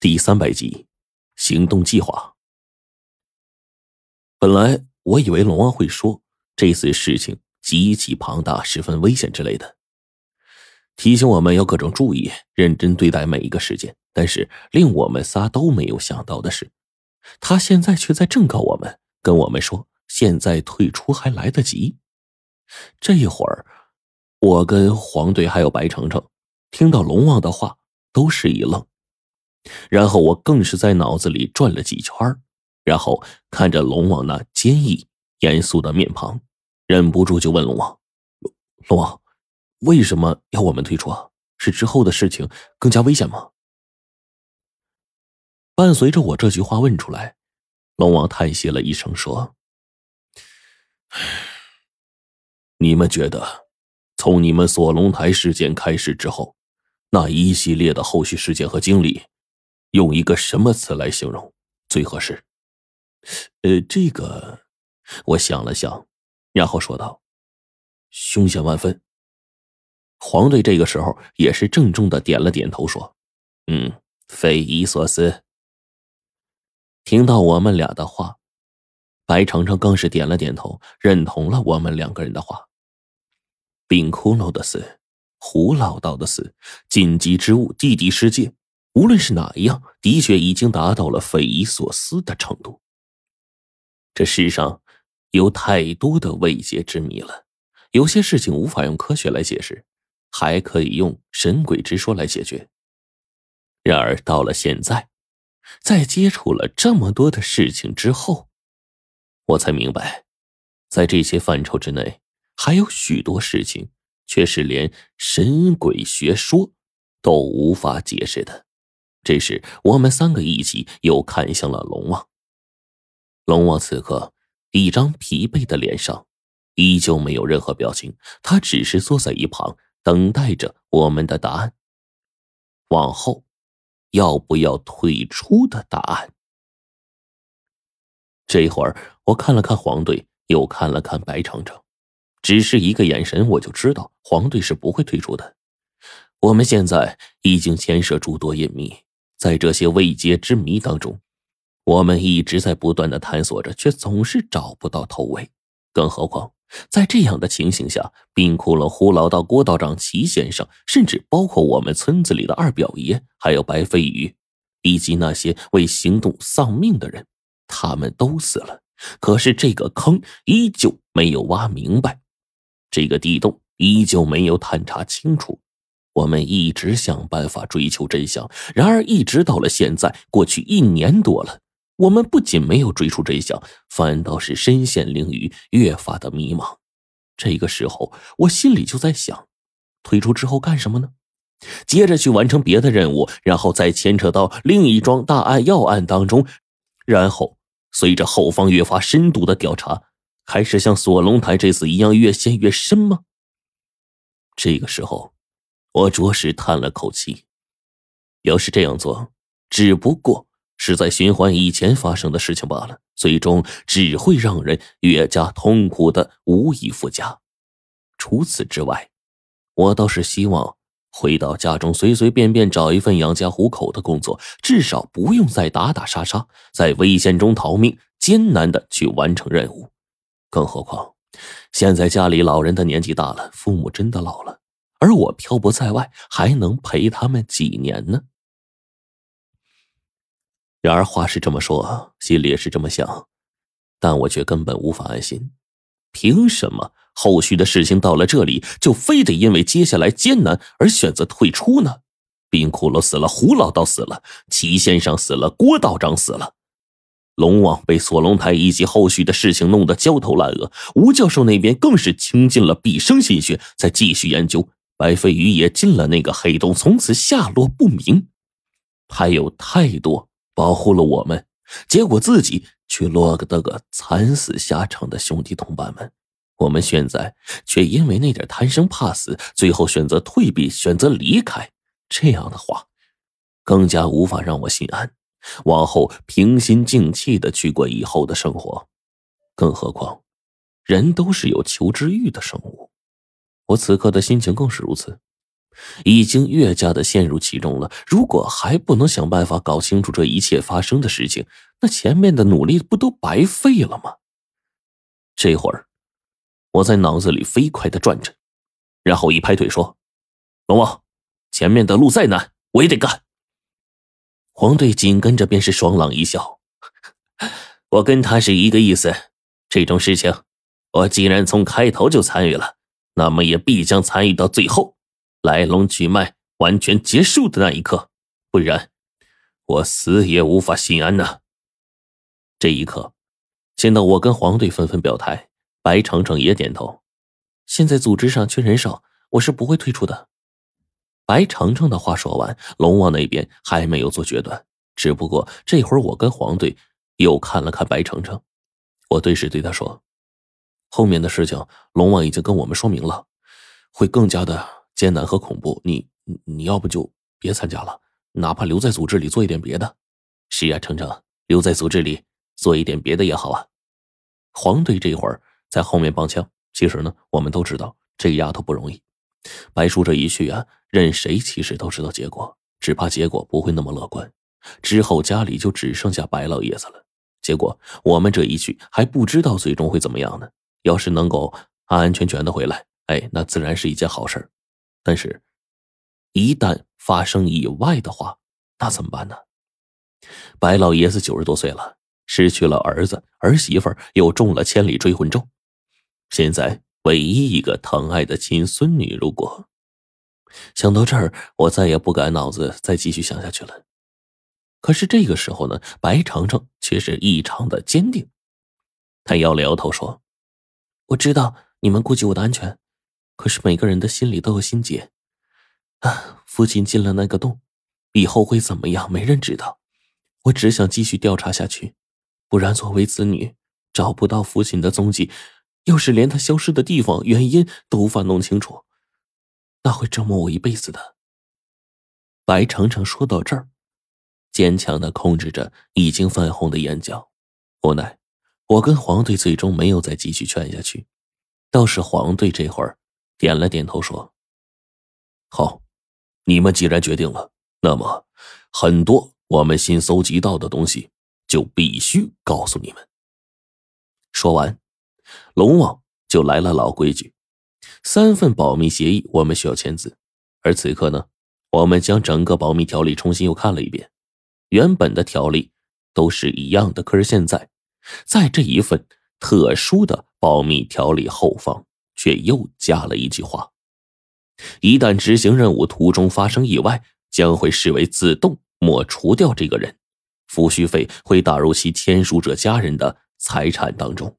第三百集，行动计划。本来我以为龙王会说这次事情极其庞大、十分危险之类的，提醒我们要各种注意、认真对待每一个事件。但是令我们仨都没有想到的是，他现在却在正告我们，跟我们说现在退出还来得及。这一会儿，我跟黄队还有白程程听到龙王的话，都是一愣。然后我更是在脑子里转了几圈然后看着龙王那坚毅严肃的面庞，忍不住就问龙王：“龙王，为什么要我们退出啊？是之后的事情更加危险吗？”伴随着我这句话问出来，龙王叹息了一声说：“你们觉得，从你们锁龙台事件开始之后，那一系列的后续事件和经历？”用一个什么词来形容最合适？呃，这个，我想了想，然后说道：“凶险万分。”黄队这个时候也是郑重的点了点头，说：“嗯，匪夷所思。”听到我们俩的话，白程程更是点了点头，认同了我们两个人的话。冰窟窿的死，胡老道的死，紧急之物，地底世界。无论是哪一样，的确已经达到了匪夷所思的程度。这世上有太多的未解之谜了，有些事情无法用科学来解释，还可以用神鬼之说来解决。然而到了现在，在接触了这么多的事情之后，我才明白，在这些范畴之内，还有许多事情却是连神鬼学说都无法解释的。这时，我们三个一起又看向了龙王。龙王此刻一张疲惫的脸上依旧没有任何表情，他只是坐在一旁等待着我们的答案。往后要不要退出的答案？这会儿，我看了看黄队，又看了看白长城，只是一个眼神，我就知道黄队是不会退出的。我们现在已经牵涉诸多隐秘。在这些未解之谜当中，我们一直在不断的探索着，却总是找不到头尾。更何况，在这样的情形下，冰窟窿胡老道、郭道长、齐先生，甚至包括我们村子里的二表爷，还有白飞宇，以及那些为行动丧命的人，他们都死了。可是这个坑依旧没有挖明白，这个地洞依旧没有探查清楚。我们一直想办法追求真相，然而一直到了现在，过去一年多了，我们不仅没有追出真相，反倒是身陷囹圄，越发的迷茫。这个时候，我心里就在想：退出之后干什么呢？接着去完成别的任务，然后再牵扯到另一桩大案要案当中，然后随着后方越发深度的调查，开始像锁龙台这次一样越陷越深吗？这个时候。我着实叹了口气，要是这样做，只不过是在循环以前发生的事情罢了，最终只会让人越加痛苦的无以复加。除此之外，我倒是希望回到家中，随随便便找一份养家糊口的工作，至少不用再打打杀杀，在危险中逃命，艰难的去完成任务。更何况，现在家里老人的年纪大了，父母真的老了。而我漂泊在外，还能陪他们几年呢？然而话是这么说，心里也是这么想，但我却根本无法安心。凭什么后续的事情到了这里，就非得因为接下来艰难而选择退出呢？冰骷髅死了，胡老道死了，齐先生死了，郭道长死了，龙王被锁龙台以及后续的事情弄得焦头烂额，吴教授那边更是倾尽了毕生心血在继续研究。白飞鱼也进了那个黑洞，从此下落不明。还有太多保护了我们，结果自己却落个得个惨死下场的兄弟同伴们。我们现在却因为那点贪生怕死，最后选择退避，选择离开。这样的话，更加无法让我心安，往后平心静气的去过以后的生活。更何况，人都是有求知欲的生物。我此刻的心情更是如此。已经越加的陷入其中了。如果还不能想办法搞清楚这一切发生的事情，那前面的努力不都白费了吗？这会儿，我在脑子里飞快的转着，然后一拍腿说：“龙王，前面的路再难，我也得干。”黄队紧跟着便是爽朗一笑：“ 我跟他是一个意思，这种事情，我既然从开头就参与了，那么也必将参与到最后。”来龙去脉完全结束的那一刻，不然我死也无法心安呐。这一刻，见到我跟黄队纷纷表态，白程程也点头。现在组织上缺人手，我是不会退出的。白程程的话说完，龙王那边还没有做决断，只不过这会儿我跟黄队又看了看白程程，我对视对他说：“后面的事情，龙王已经跟我们说明了，会更加的。”艰难和恐怖，你你要不就别参加了，哪怕留在组织里做一点别的。是呀，程程，留在组织里做一点别的也好啊。黄队这会儿在后面帮腔。其实呢，我们都知道这丫头不容易。白叔这一去啊，任谁其实都知道结果，只怕结果不会那么乐观。之后家里就只剩下白老爷子了。结果我们这一去还不知道最终会怎么样呢。要是能够安安全全的回来，哎，那自然是一件好事但是，一旦发生意外的话，那怎么办呢？白老爷子九十多岁了，失去了儿子，儿媳妇又中了千里追魂咒，现在唯一一个疼爱的亲孙女，如果想到这儿，我再也不敢脑子再继续想下去了。可是这个时候呢，白程程却是异常的坚定，他摇了摇头说：“我知道你们顾及我的安全。”可是每个人的心里都有心结，啊！父亲进了那个洞，以后会怎么样？没人知道。我只想继续调查下去，不然作为子女，找不到父亲的踪迹，要是连他消失的地方、原因都无法弄清楚，那会折磨我一辈子的。白程程说到这儿，坚强的控制着已经泛红的眼角。无奈，我跟黄队最终没有再继续劝下去，倒是黄队这会儿。点了点头，说：“好，你们既然决定了，那么很多我们新搜集到的东西就必须告诉你们。”说完，龙王就来了老规矩：三份保密协议，我们需要签字。而此刻呢，我们将整个保密条例重新又看了一遍，原本的条例都是一样的，可是现在，在这一份特殊的保密条例后方。却又加了一句话：一旦执行任务途中发生意外，将会视为自动抹除掉这个人，抚恤费会打入其签署者家人的财产当中。